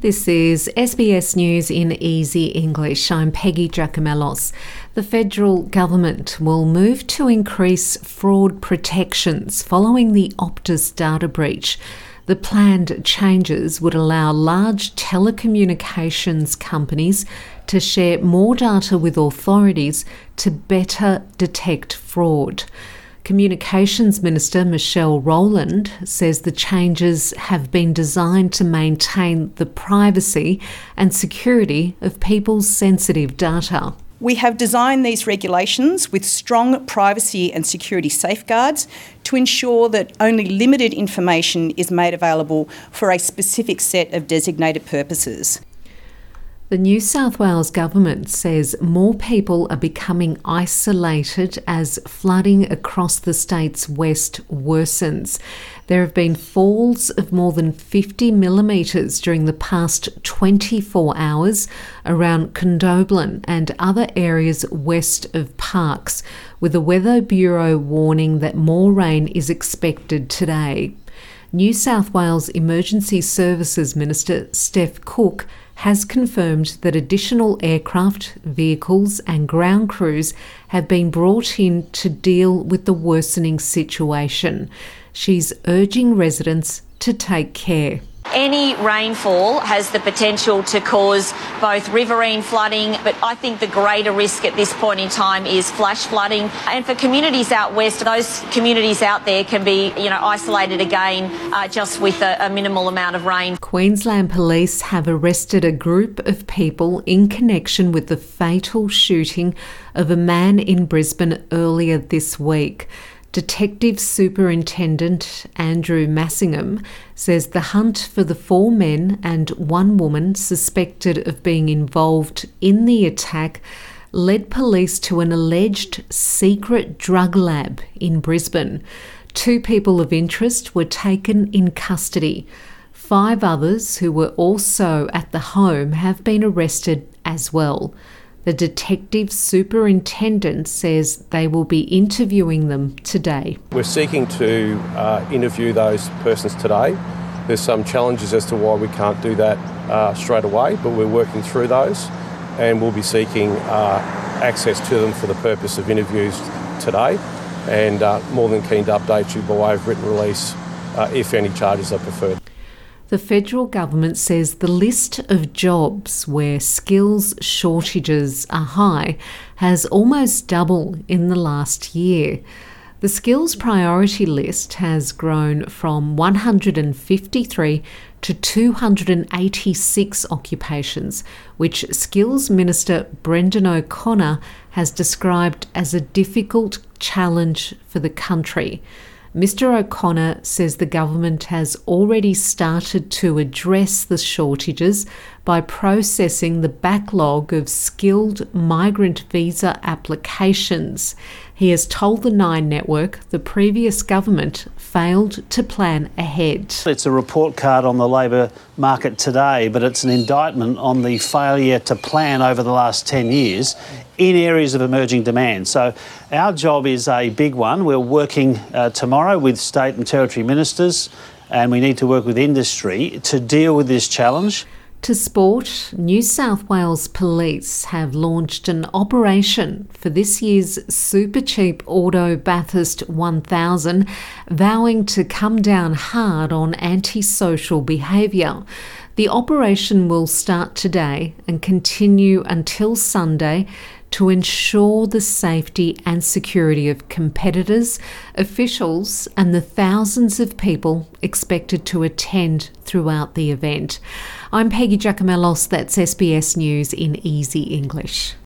This is SBS News in Easy English. I'm Peggy Giakoumelos. The federal government will move to increase fraud protections following the Optus data breach. The planned changes would allow large telecommunications companies to share more data with authorities to better detect fraud. Communications Minister Michelle Rowland says the changes have been designed to maintain the privacy and security of people's sensitive data. We have designed these regulations with strong privacy and security safeguards to ensure that only limited information is made available for a specific set of designated purposes. The New South Wales government says more people are becoming isolated as flooding across the state's west worsens. There have been falls of more than 50 millimetres during the past 24 hours around Condobolin and other areas west of Parkes, with the Weather Bureau warning that more rain is expected today. New South Wales Emergency Services Minister Steph Cooke has confirmed that additional aircraft, vehicles, and ground crews have been brought in to deal with the worsening situation. She's urging residents to take care. Any rainfall has the potential to cause both riverine flooding, but I think the greater risk at this point in time is flash flooding. And for communities out west, those communities out there can be, you know, isolated again uh, just with a, a minimal amount of rain. Queensland Police have arrested a group of people in connection with the fatal shooting of a man in Brisbane earlier this week. Detective Superintendent Andrew Massingham says the hunt for the four men and one woman suspected of being involved in the attack led police to an alleged secret drug lab in Brisbane. Two people of interest were taken in custody. Five others who were also at the home have been arrested as well. The detective superintendent says they will be interviewing them today. We're seeking to uh, interview those persons today. There's some challenges as to why we can't do that uh, straight away, but we're working through those and we'll be seeking uh, access to them for the purpose of interviews today and uh, more than keen to update you by way of written release uh, if any charges are preferred. The federal government says the list of jobs where skills shortages are high has almost doubled in the last year. The skills priority list has grown from 153 to 286 occupations, which Skills Minister Brendan O'Connor has described as a difficult challenge for the country. Mr. O'Connor says the government has already started to address the shortages by processing the backlog of skilled migrant visa applications. He has told the Nine Network the previous government failed to plan ahead. It's a report card on the labour market today, but it's an indictment on the failure to plan over the last 10 years in areas of emerging demand. So, our job is a big one. We're working uh, tomorrow with state and territory ministers, and we need to work with industry to deal with this challenge. To sport, New South Wales Police have launched an operation for this year's Supercheap Auto Bathurst 1000, vowing to come down hard on antisocial behaviour. The operation will start today and continue until Sunday to ensure the safety and security of competitors, officials, and the thousands of people expected to attend throughout the event. I'm Peggy Giakoumelos, that's SBS News in Easy English.